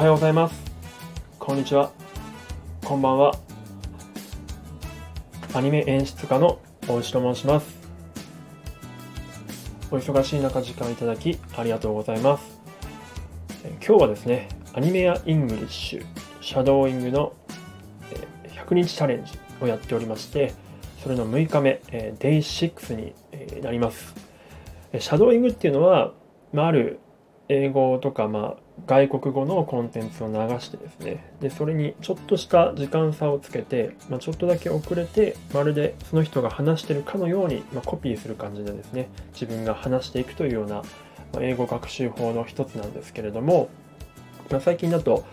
はようございます。こんにちは。こんばんは。アニメ演出家の大内と申します。お忙しい中時間いただきありがとうございます。今日はですねアニメ屋 English シャドーイングの100日チャレンジをやっておりましてそれの6日目、 Day 6になります。シャドーイングっていうのは、まあ、ある英語とか、まあ、外国語のコンテンツを流してですね、で、それにちょっとした時間差をつけて、まあ、ちょっとだけ遅れて、まるでその人が話してるかのように、まあ、コピーする感じでですね、自分が話していくというような、まあ、英語学習法の一つなんですけれども、まあ、最近だと、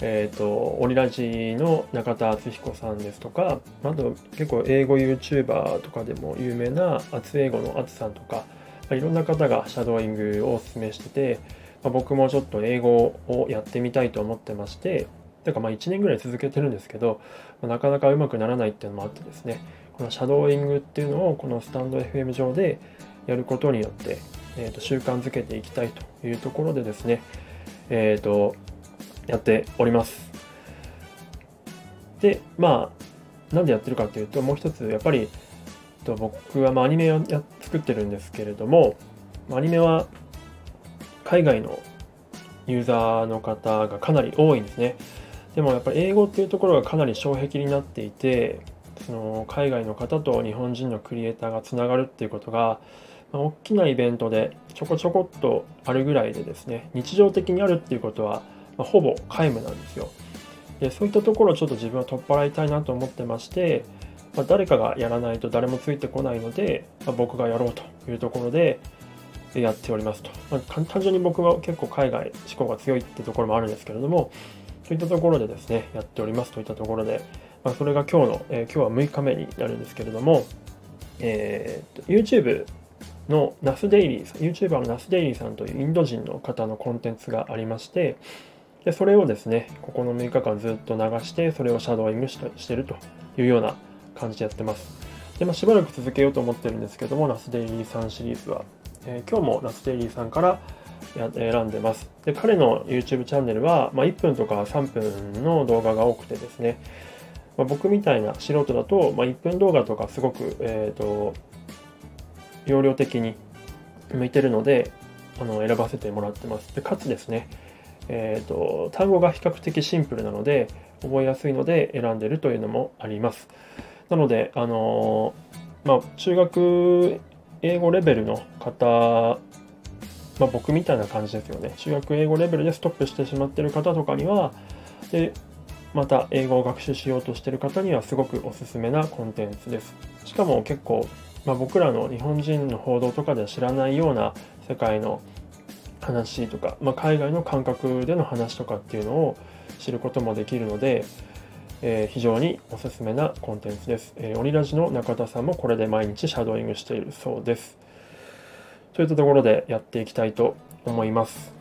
えっ、ー、と、オリラジの中田敦彦さんですとか、あと結構英語 YouTuber とかでも有名な厚英語の厚さんとか、まあ、いろんな方がシャドーイングをお勧めしてて、まあ、僕もちょっと英語をやってみたいと思ってまして、だかまあ1年ぐらい続けてるんですけど、まあ、なかなかうまくならないっていうのもあってですね、このシャドーイングっていうのをこのスタンド FM 上でやることによって、えー、と習慣づけていきたいというところでですね、えっ、ー、と、やっております。で、まあ、なんでやってるかっていうと、もう一つ、やっぱり、僕はまあアニメを作ってるんですけれども、アニメは海外のユーザーの方がかなり多いんですね。でもやっぱり英語っていうところがかなり障壁になっていて、その海外の方と日本人のクリエイターがつながるっていうことが、まあ、大きなイベントでちょこちょこっとあるぐらいでですね、日常的にあるっていうことはまあ、ほぼ皆無なんですよでそういったところをちょっと自分は取っ払いたいなと思ってまして、まあ、誰かがやらないと誰もついてこないので、ま、僕がやろうというところでやっておりますと、まあ、単純に僕は結構海外志向が強いってところもあるんですけれどもそういったところでですねやっておりますといったところで、まあ、それが今日の、えー、今日は6日目になるんですけれども、えー、YouTube のナスデイリーさん、YouTuber のナスデイリーさんというインド人の方のコンテンツがありまして、でそれをですね、ここの6日間ずっと流して、それをシャドーイングしてるというような感じでやってます。で、まあ、しばらく続けようと思ってるんですけども、ナスデイリーさんシリーズは、えー、今日もナスデイリーさんから選んでます。で、彼の YouTube チャンネルは、まあ、1分とか3分の動画が多くてですね、まあ、僕みたいな素人だと、まあ、1分動画とかすごく、え、ー、と、容量的に向いてるので、あの選ばせてもらってます。で、かつですね、えーと、単語が比較的シンプルなので覚えやすいので選んでるというのもあります。なので、あのー、まあ、中学英語レベルの方、まあ、僕みたいな感じですよね。中学英語レベルでストップしてしまってる方とかには、でまた英語を学習しようとしてる方にはすごくおすすめなコンテンツです。しかも結構、まあ、僕らの日本人の報道とかでは知らないような世界の話とか、まあ、海外の感覚での話とかっていうのを知ることもできるので、えー、非常におすすめなコンテンツです。えー、オリラジの中田さんもこれで毎日シャドーイングしているそうです。といったところでやっていきたいと思います。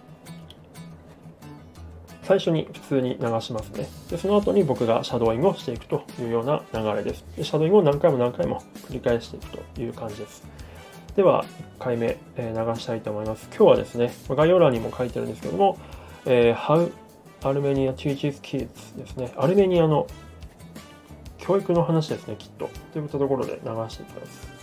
最初に普通に流しますね。で、その後に僕がシャドーイングをしていくというような流れです。でシャドーイングを何回も何回も繰り返していくという感じです。では、1回目、えー、流したいと思います。今日はですね、概要欄にも書いてるんですけども、えー、How Armenia Teaches Kids ですね。アルメニアの教育の話ですね、きっと。といったところで流していきます。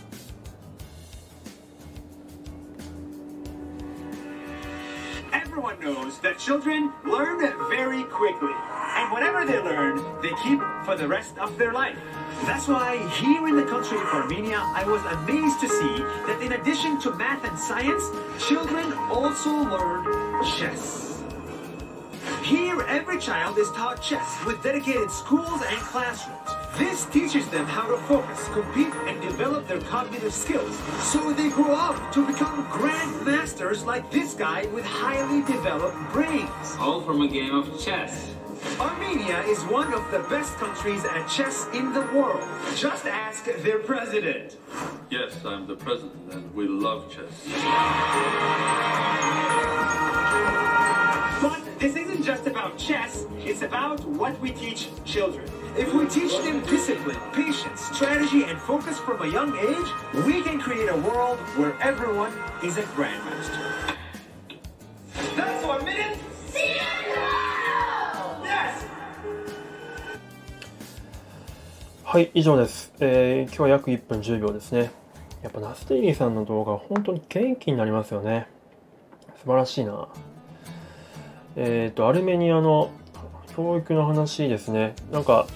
Here in the country of Armenia, I was amazed to see that in addition to math and science, children also learn chess. Here, every child is taught chess with dedicated schools and classrooms. This teaches them how to focus, compete, and develop their cognitive skills so they grow up to become grandmasters like this guy with highly developed brains. All from a game of chess. Armenia is one of the best countries at chess in the world. Just ask their president. Yes, I'm the president, and we love chess. But this isn't about chess, it's about what we teach children. If we teach them discipline, patience, strategy, and focus from a young age, we can create a world where everyone is a grandmaster. That's one minute! See you! now。yes はい、以上です。えー、今日は約1分10秒ですね。やっぱナステイリーさんの動画、本当に元気になりますよね。素晴らしいな。えっ、と、アルメニアの教育の話ですね。なんか、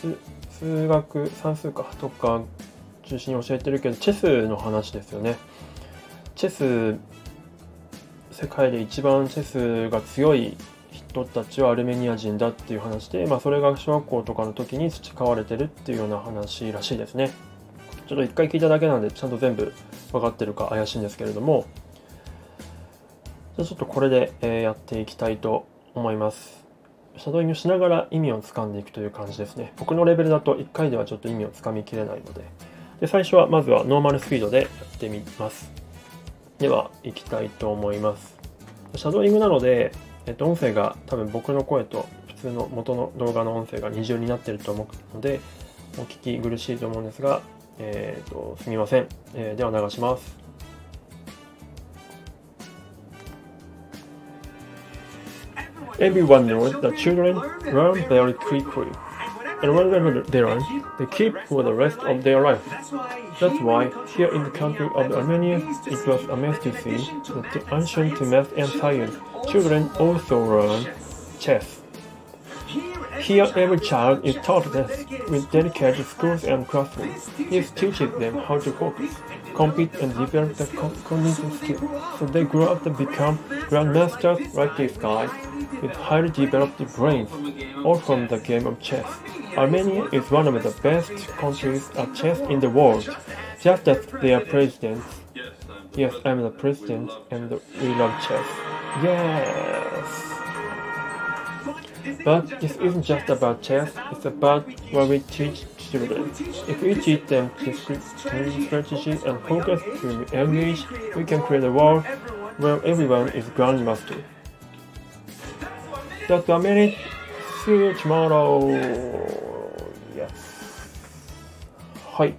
数数学、算数か、とか中心に教えてるけど、チェスの話ですよね。チェス、世界で一番チェスが強い人たちはアルメニア人だっていう話で、まあ、それが小学校とかの時に培われてるっていうような話らしいですね。ちょっと一回聞いただけなんで、ちゃんと全部分かってるか怪しいんですけれども、じゃちょっとこれで、えやっていきたいと思います。シャドーイングしながら意味をつかんでいくという感じですね。僕のレベルだと1回ではちょっと意味をつかみきれないので。で、最初はまずはノーマルスピードでやってみます。では、いきたいと思います。シャドーイングなので、えっと、音声が多分僕の声と普通の元の動画の音声が二重になってると思うので、お聞き苦しいと思うんですが、えー、とすみません、えーでは流します。Everyone knows that children learn very quickly, and whenever they learn, they keep for the rest of their life. That's why, here in the country of Armenia, it was amazing to see that the ancient math and science children also learn chess. Here, every child is taught this with dedicated schools and classrooms. This teaches them how to focus, compete, and develop their co- cognitive skills, so they grow up to become grandmasters like this guy, with highly developed brains, all from the game of chess. Armenia is one of the best countries at chess in the world, just as their president. Yes. I'm the president, and we love chess. Yes. But this isn't just about chess, it's about what we teach children. If we teach them discrete strategy and focus from a young age, we can create a world where everyone is grandmaster. That's a minute. See you tomorrow. Yes. はい。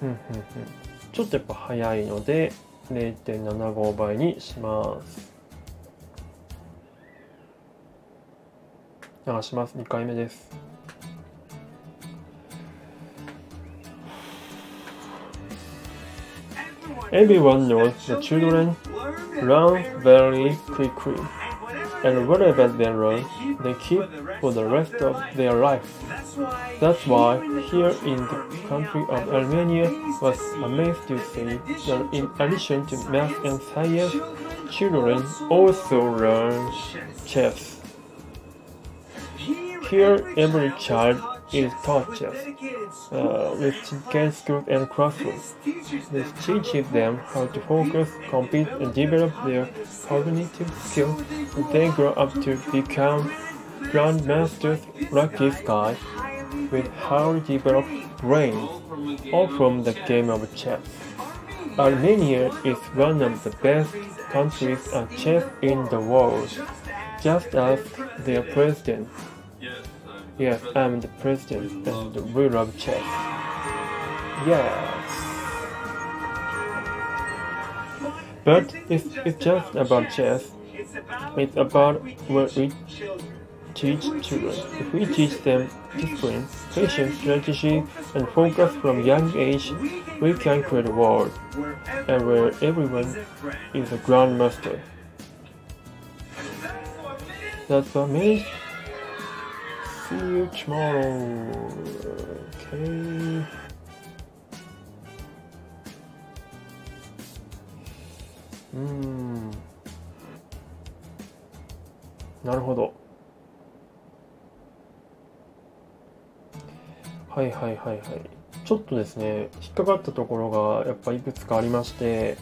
ふんふんふんちょっとやっぱ早いので0.75倍にします。流します。2回目です。Everyone knows that children learn very quickly, and whatever they learn, they keep for the rest of their life. That's why here in the country of Armenia was amazed to see that in addition to math and science, children also learn chess. Here, every child is taught chess uh, with dedicated schools and classrooms. This teaches them how to focus, compete, and develop their cognitive skills they grow up to become grandmasters like this guy with highly developed brains, all from the game of chess. Armenia is one of the best countries at chess in the world, just as their president. Yes, I'm the president and we love chess. Yes. But it's, it's just about chess. It's about what we teach children. If we teach them discipline, patience, strategy, and focus from young age, we can create a world and where everyone is a grandmaster. That's what means. See you tomorrow. Okay. うん。なるほど。はいはいはいはい。ちょっとですね、引っかかったところがやっぱいくつかありまして、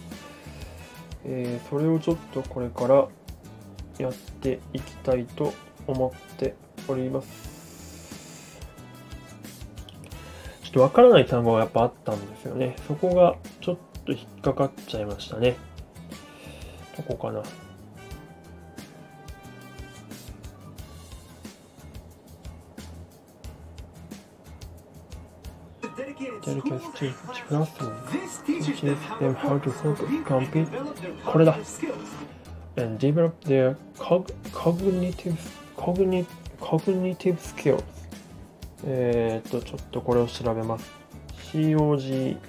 えーそれをちょっとこれからやっていきたいと思っております。っとわからない単語がやっぱあったんですよね。そこがちょっと引っかかっちゃいましたね。どこかな。Dedicated Dedicated schools to and classroom. teaches them how to focus, compete, and develop their これだ and develop their cog cognitive, cognitive, cognitive skills. えー、っと、ちょっとこれを調べます。COGNITIVE。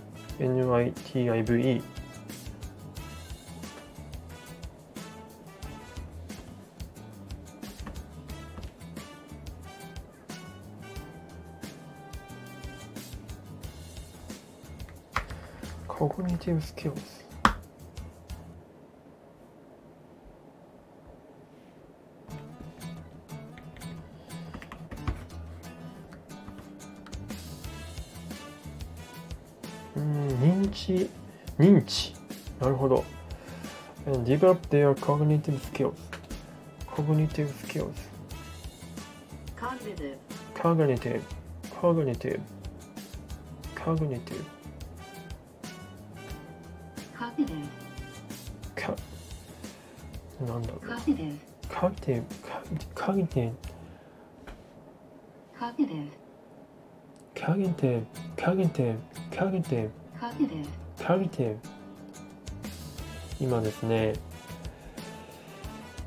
コグニティブスキルス。認知なるほど and develop their cognitive skills cognitive skills cognitive, cognitive cognitive cognitive cognitive, かなんだろう cognitive, cognitive cognitive cognitive, cognitive cognitive cognitive cognitive, cognitive 今ですね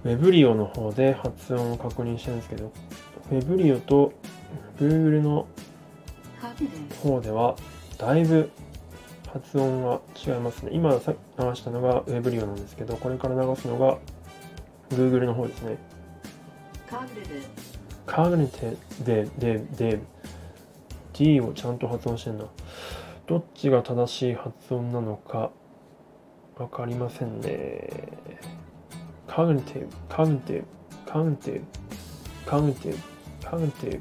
ウェブリオの方で発音を確認してるんですけどウェブリオと Google の方ではだいぶ発音が違いますね。今さ流したのがウェブリオなんですけどこれから流すのが Google の方ですね。cognitive, cognitive ででで D をちゃんと発音してんだどっちが正しい発音なのかわかりませんね。Cognitive cognitive cognitive cognitive cognitive.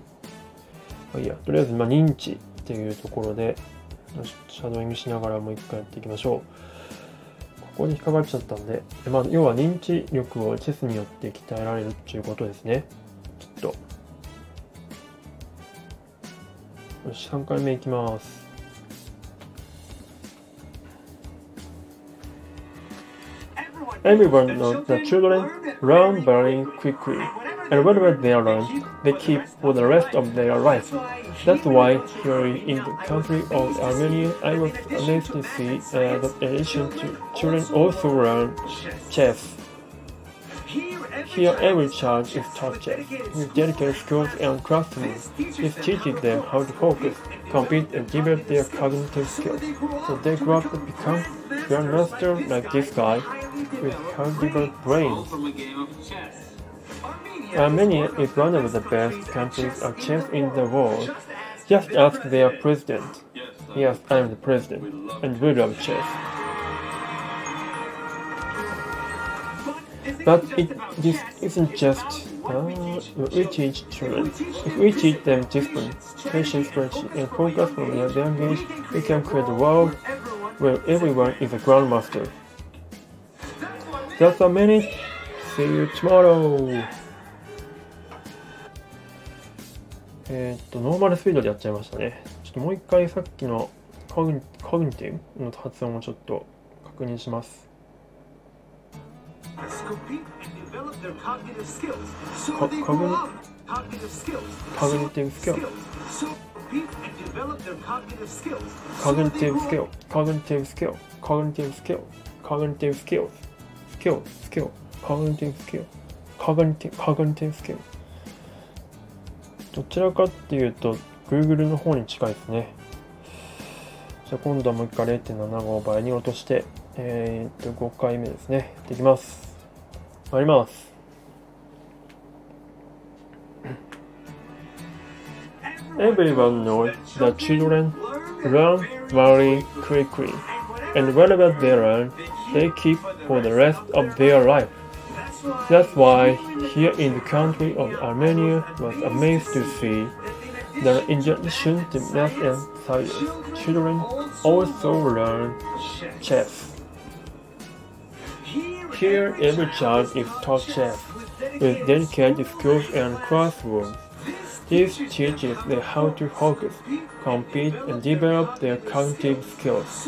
まあいいや。とりあえず今認知っていうところでシャドーイングしながらもう一回やっていきましょう。ここに引っかかっちゃったんで、でまあ、要は認知力をチェスによって鍛えられるっていうことですね。きっと。よし3回目いきます。Everyone knows that children learn very quickly, and whatever they learn, they keep for the rest of their life. That's why here in the country of Armenia, I was amazed to see uh, that in addition to children also learn chess. Here every child is taught chess with dedicated skills and classrooms. This teaches them how to focus, compete and develop their cognitive skills. So they grow up to become grandmasters like this guy with well-developed brains. Armenia is one of the best countries of chess in the world. Just ask their president. Yes, Yes, I'm the president, and we love chess. But it, this isn't just uh, we teach children. If we teach them discipline, patience, strategy, and focus from a young age, we can create a world where everyone is a grandmaster. That's a minute. See you tomorrow. えっと、ノーマルスピードでやっちゃいましたね。ちょっともう一回さっきのコグニコグニティブの発音をちょっと確認します。Compete and develop their cognitive skills. So Co- they cogni- grow up cognitive skills. Cognitive skill. So compete and develop their cognitive skills. cognitive skill, cognitive skill, cognitive skill, cognitive skills, skill, skill, cognitive skill, cognitive, cognitive skill. どちらかっていうと Google の方に近いですね。じゃあ今度はもう一回0.75倍に落として、えー、っと5回目ですね。やっていきます。参ります。 Everyone knows that children learn very quickly, and whatever they learn, they keep for the rest of their life. That's why here in the country of Armenia was amazed to see that in addition to math and science, children also learn chess. Here every child is taught chess with dedicated skills and classrooms. This teaches them how to focus, compete, and develop their cognitive skills.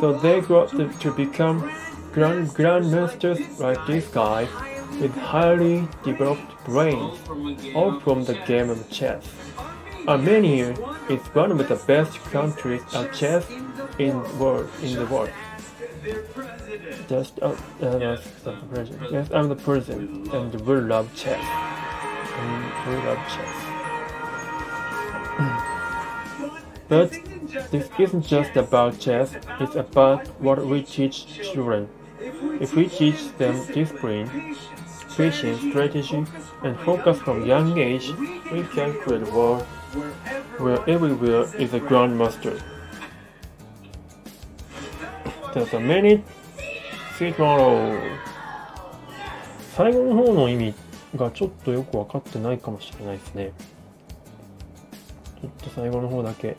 So they grow up to, become grand grandmasters like this guy with highly developed brains, all from the game of chess. Armenia is one of the best countries of chess in the world. In the world. Just uh, uh, that's the president. Yes, I'm the president, and we love chess. And we love chess. But this isn't just about chess, it's about what we teach children. If we teach them discipline, patience, strategy, and focus from young age, we can create a world where everywhere is a grandmaster. There's a minute, see you tomorrow. 最後の方の意味がちょっとよく分かってないかもしれないですね。ちょっと最後の方だけ、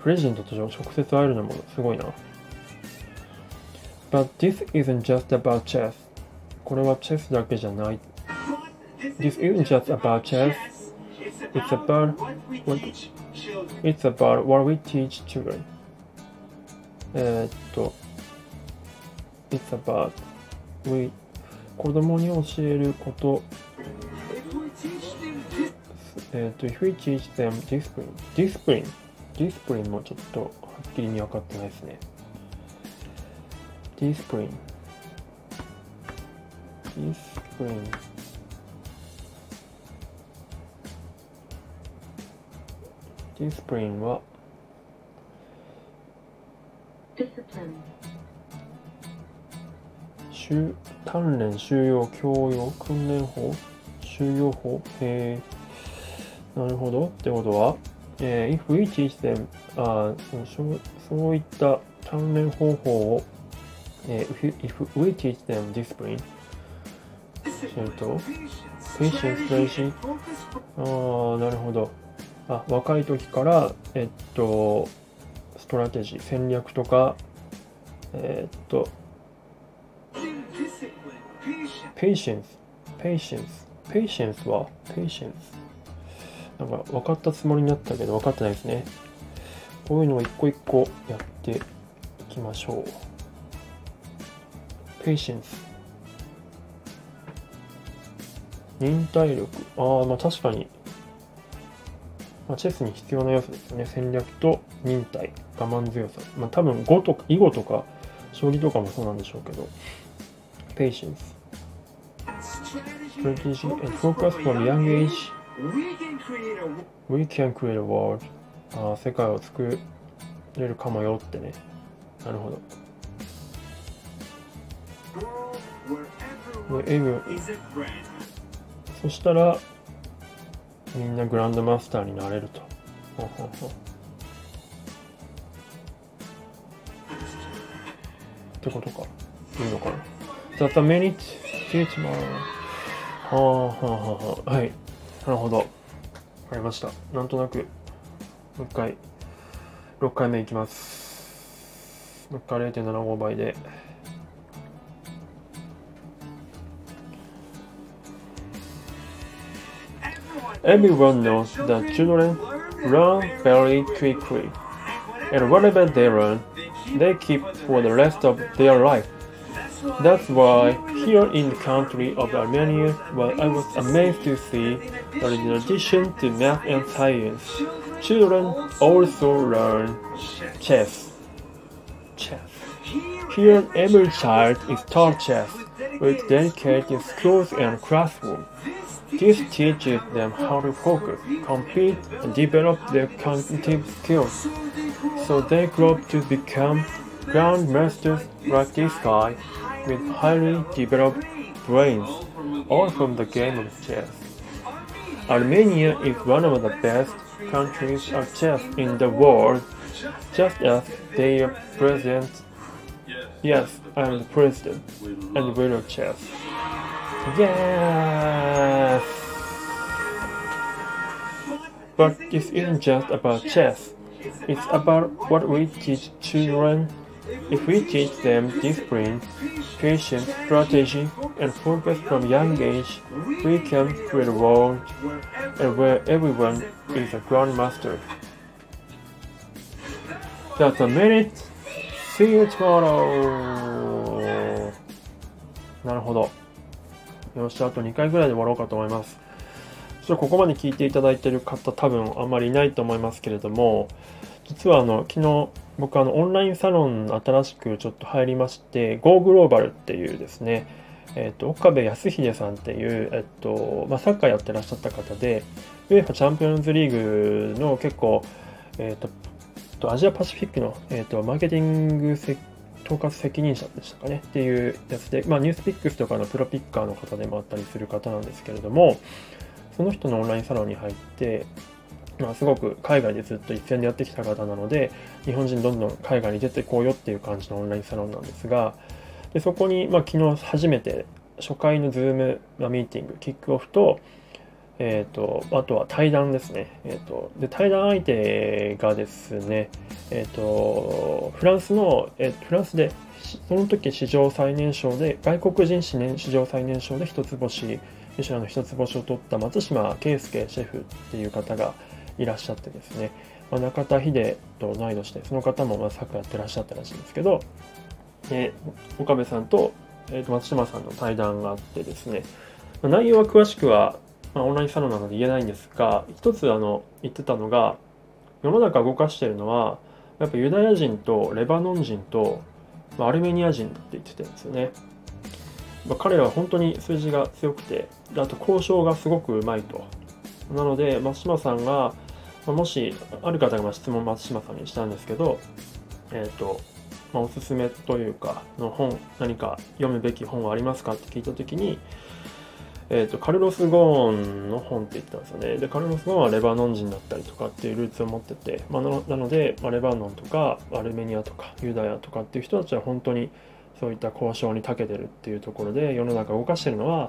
プレジデントと直接会えるのもすごいな。But this isn't just about chess. これはチェスだけじゃない。This isn't just about chess. It's about what's about what we teach children. えっと、It's about we 子供に教えること、えーっと、If we teach them discipline, discipline, discipline もちょっとはっきりに分かってないですね。discipline, discipline. ディスプリンは discipline, 鍛錬、収容、教養、訓練法、収容法、えー、なるほど。ってことは、えー if we teach them あそそうそういった鍛錬方法を、えー if, if we teach them discipline すると patience, strategy ああ、なるほど。あ、若い時から、えっと、ストラテジー、戦略とか、えっと、patience, patience, patience は patience なんか分かったつもりになったけど分かってないですね。こういうのを一個一個やっていきましょう。patience 忍耐力。ああ、まあ確かに、まあ、チェスに必要な要素ですね。戦略と忍耐、我慢強さ。まあ多分碁と、囲碁とか、将棋とかもそうなんでしょうけど。patience, strategy, and focus from young age, We can create a world. あ、世界を作れるかもよってね。なるほど。で、M そしたら、みんなグランドマスターになれると。ほうほうほうってことか。いいのかな。That's a minute. See you tomorrow. あはあはあはあ。はい。なるほど。わかりました。なんとなく、もう一回、6回目いきます。もう一回0.75倍で。Everyone knows that children learn very quickly, and whatever they learn, they keep for the rest of their life. That's why here in the country of Armenia, well, I was amazed to see that in addition to math and science, children also learn chess. Chess. Here, every child is taught chess with dedicated schools and classrooms. This teaches them how to focus, compete, and develop their cognitive skills, so they grow up to become grandmasters like this guy with highly developed brains, all from the game of chess. Armenia is one of the best countries of chess in the world, just as their president, Yes. I am the president, and winner of chess. Yes! But this isn't just about chess. It's about what we teach children. If we teach them discipline, patience, strategy, and focus from young age, we can create a world where everyone is a grandmaster. That's a minute. See you tomorrow. なるほど。よし、あと2回ぐらいで終わろうかと思います。ちょっとここまで聞いていただいている方多分あんまりいないと思いますけれども、実はあの、昨日僕あの、オンラインサロン新しくちょっと入りまして、Go Global っていうですね、えっ、と、岡部康秀さんっていう、えっ、と、まあ、サッカーやってらっしゃった方で、UEFA チャンピオンズリーグの結構、えっ、と、とアジアパシフィックの、えー、とマーケティング統括責任者でしたかねっていうやつで、まあ、ニュースピックスとかのプロピッカーの方でもあったりする方なんですけれども、その人のオンラインサロンに入って、まあ、すごく海外でずっと一線でやってきた方なので、日本人どんどん海外に出てこうよっていう感じのオンラインサロンなんですが、でそこに、まあ、昨日初めて初回のズームミーティング、キックオフと、えーと、あとは対談ですね。えーと、で対談相手がですね、えーと、フランスの、えー、フランスでその時史上最年少で外国人史上最年少で一つ星ミシュランの一つ星を取った松島圭介シェフっていう方がいらっしゃってですね、まあ、中田秀と同い年でその方もまあサッカーやってらっしゃったらしいんですけど、えー、岡部さんと,、えー、と松島さんの対談があってですね、まあ、内容は詳しくはまあ、オンラインサロンなので言えないんですが、一つあの言ってたのが、世の中動かしてるのは、やっぱユダヤ人とレバノン人と、まあ、アルメニア人って言ってたんですよね。まあ、彼らは本当に数字が強くて、あと交渉がすごくうまいと。なので、松島さんが、もし、ある方が質問松島さんにしたんですけど、えっ、ー、と、まあ、おすすめというか、の本、何か読むべき本はありますかって聞いたときに、えーと、カルロス・ゴーンの本って言ってたんですよね。で、カルロス・ゴーンはレバノン人だったりとかっていうルーツを持ってて、まあ、なので、まあ、レバノンとかアルメニアとかユダヤとかっていう人たちは本当にそういった交渉に長けてるっていうところで世の中を動かしてるのは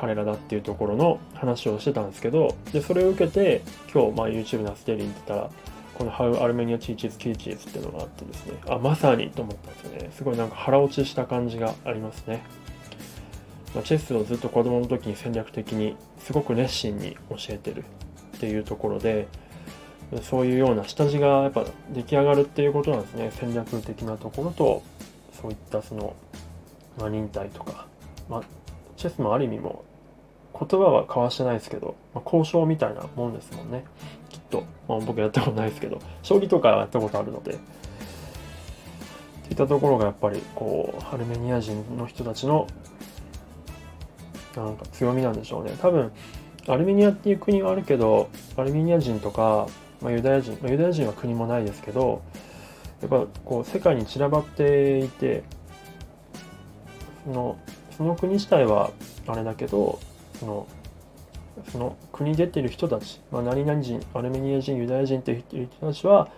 彼らだっていうところの話をしてたんですけど、で、それを受けて今日、まあ、YouTube のステリーに行ったら、この How Armenia Teaches Teaches っていうのがあってですね、あ、まさにと思ったんですよね。すごいなんか腹落ちした感じがありますね。まあ、チェスをずっと子供の時に戦略的にすごく熱心に教えてるっていうところでそういうような下地がやっぱ出来上がるっていうことなんですね戦略的なところとそういったその、まあ、忍耐とか、まあ、チェスもある意味も言葉は交わしてないですけど、まあ、交渉みたいなもんですもんね。きっと、まあ、僕やったことないですけど。将棋とかやったことあるので。っていったところがやっぱりこうアルメニア人の人たちのなんか強みなんでしょうね。多分、アルメニアっていう国はあるけど、アルメニア人とか、まあ、ユダヤ人、まあ、ユダヤ人は国もないですけど、やっぱこう世界に散らばっていて、そのその国自体はあれだけど、そのその国出てる人たち、まあ、何々人、アルメニア人、ユダヤ人っていう人たちは、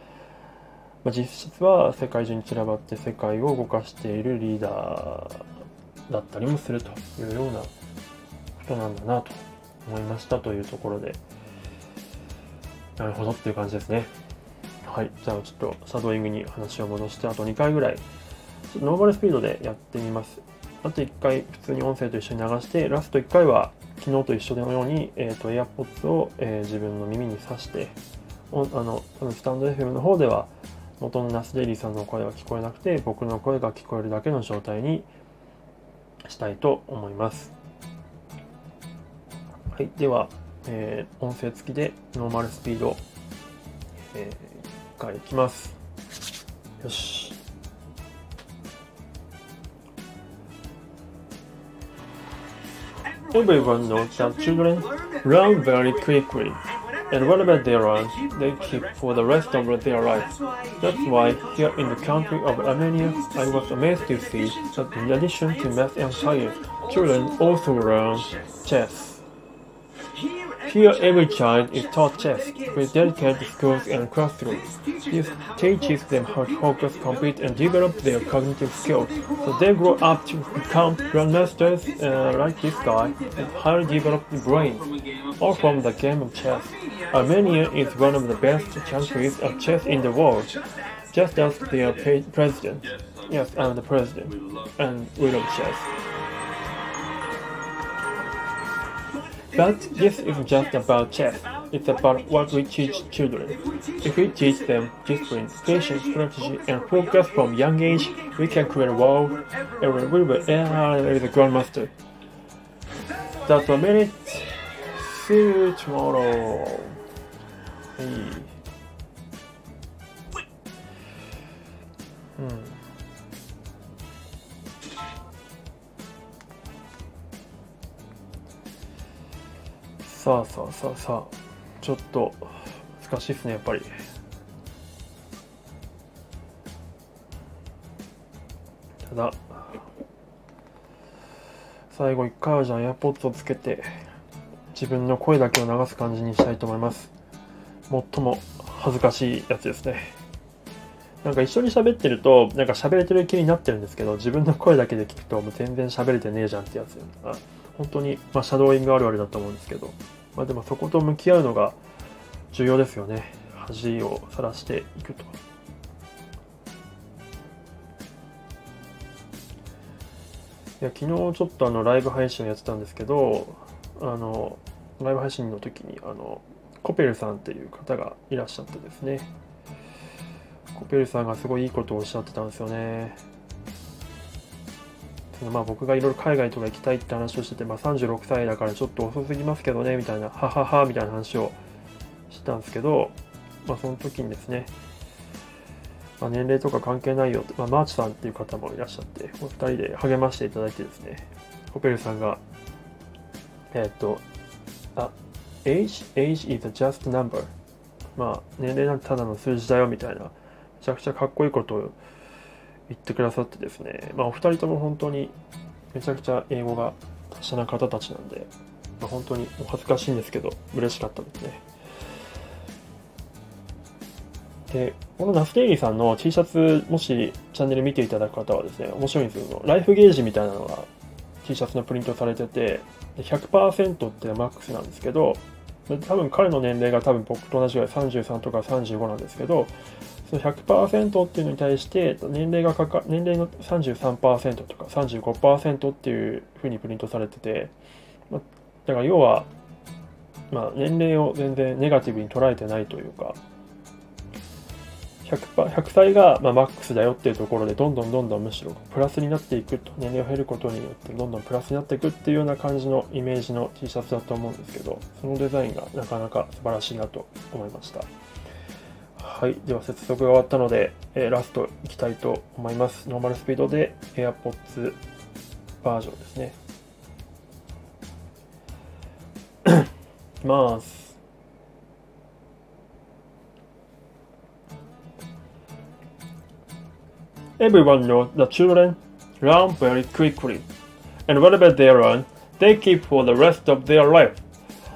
まあ、実質は世界中に散らばって世界を動かしているリーダーだったりもするというような人なんだなと思いましたというところで、なるほどっていう感じですね。はい。じゃあちょっとシャドーイングに話を戻して、あと2回ぐらい、ノーマルスピードでやってみます。あと1回普通に音声と一緒に流して、ラスト1回は昨日と一緒のように、えっ、ー、と、AirPods を、えー、自分の耳に挿して、あの、スタンド FM の方では、元の Nas Daily さんの声は聞こえなくて、僕の声が聞こえるだけの状態にしたいと思います。はい、では、えー、音声付きでノーマルスピード、えー、1回いきます。よし。Everyone knows that children learn very quickly, and whatever they learn, they keep for the rest of their lives. That's why, here in the country of Armenia, I was amazed to see that in addition to math and science, children also learn chess. Here every child is taught chess with dedicated schools and classrooms. This teaches them how to focus, compete, and develop their cognitive skills, so they grow up to become grandmasters uh, like this guy with highly developed brains, all from the game of chess. Armenia is one of the best countries of chess in the world, just as their president. Yes, I'm the president, and we love chess. But this isn't just about chess, it's about what we teach children. If we teach them discipline, patience, strategy, and focus from young age, we can create a world where we will enter the grandmaster. That's a minute. See you tomorrow. Hey. Hmm. さあさあさあさあちょっと難しいですねやっぱり。ただ最後一回はじゃあ AirPods をつけて自分の声だけを流す感じにしたいと思います。最も恥ずかしいやつですね。なんか一緒に喋ってるとなんか喋れてる気になってるんですけど自分の声だけで聞くともう全然喋れてねえじゃんってやつあ本当に、まあ、シャドーイングあるあるだと思うんですけど、まあ、でもそこと向き合うのが重要ですよね。恥をさらしていくと。いや昨日ちょっとあのライブ配信やってたんですけど、あのライブ配信の時にあのコペルさんっていう方がいらっしゃってですね、コペルさんがすごいいいことをおっしゃってたんですよね。まあ僕がいろいろ海外とか行きたいって話をしてて、まあ、36歳だからちょっと遅すぎますけどねみたいな、はははみたいな話をしたんですけど、まあ、その時にですね、まあ、年齢とか関係ないよ、まあ、マーチさんっていう方もいらっしゃって、お二人で励ましていただいてですね、コペルさんが、えーっと、あ、age, age is just number. まあ、年齢なんてただの数字だよみたいな、めちゃくちゃかっこいいことを言ってくださってですね、まあ、お二人とも本当にめちゃくちゃ英語が達者な方たちなんで、まあ、本当にお恥ずかしいんですけど、嬉しかったですね。で、このナスデイリーさんの T シャツ、もしチャンネル見ていただく方はですね、面白いんですよ。ライフゲージみたいなのが T シャツのプリントされてて、100%ってマックスなんですけど、多分彼の年齢が多分僕と同じぐらい33とか35なんですけど、その100%っていうのに対して年齢がかか年齢の33%とか35%っていうふうにプリントされてて、まだから要は、まあ、年齢を全然ネガティブに捉えてないというか 100, 100歳がまあマックスだよっていうところでどんどんどんどんむしろプラスになっていくと年齢を減ることによってどんどんプラスになっていくっていうような感じのイメージの T シャツだと思うんですけどそのデザインがなかなか素晴らしいなと思いました。はいでは接続が終わったので、えーラストいきたいと思いますノーマルスピードで AirPods バージョンですねいきます。Everyone knows that children learn very quickly, and whatever they learn, they keep for the rest of their life.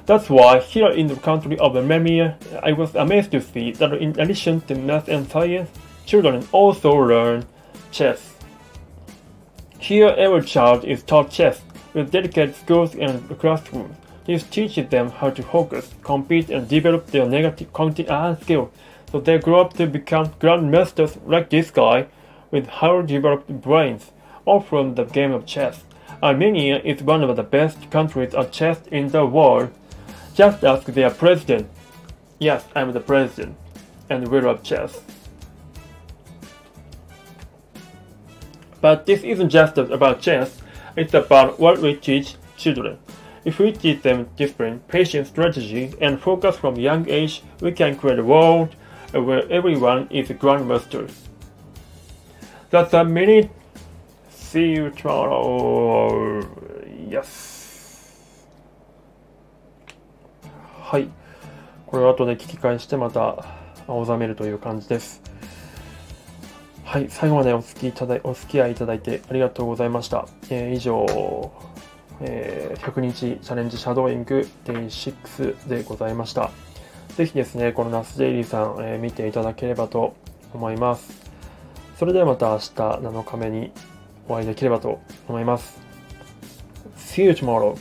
That's why here in the country of Armenia, I was amazed to see that in addition to math and science, children also learn chess. Here, every child is taught chess with dedicated schools and classrooms. This teaches them how to focus, compete, and develop their negative cognitive uh, skills, so they grow up to become grandmasters like this guy with highly developed brains, all from the game of chess. Armenia is one of the best countries at chess in the world. Just ask their president. Yes, I'm the president, and we love chess. But this isn't just about chess, it's about what we teach children. If we teach them different patient strategy and focus from young age, we can create a world where everyone is a grandmaster. That's a minute. See you tomorrow. Yes. はい。これを後で聞き返してまた青ざめるという感じです。はい。最後までお付きいただお付き合いいただいてありがとうございました。えー以上、えー100日チャレンジシャドーイング Day6 でございました。ぜひですね、このナスデイリーさん、えー見ていただければと思います。それではまた明日7日目にお会いできればと思います。See you tomorrow!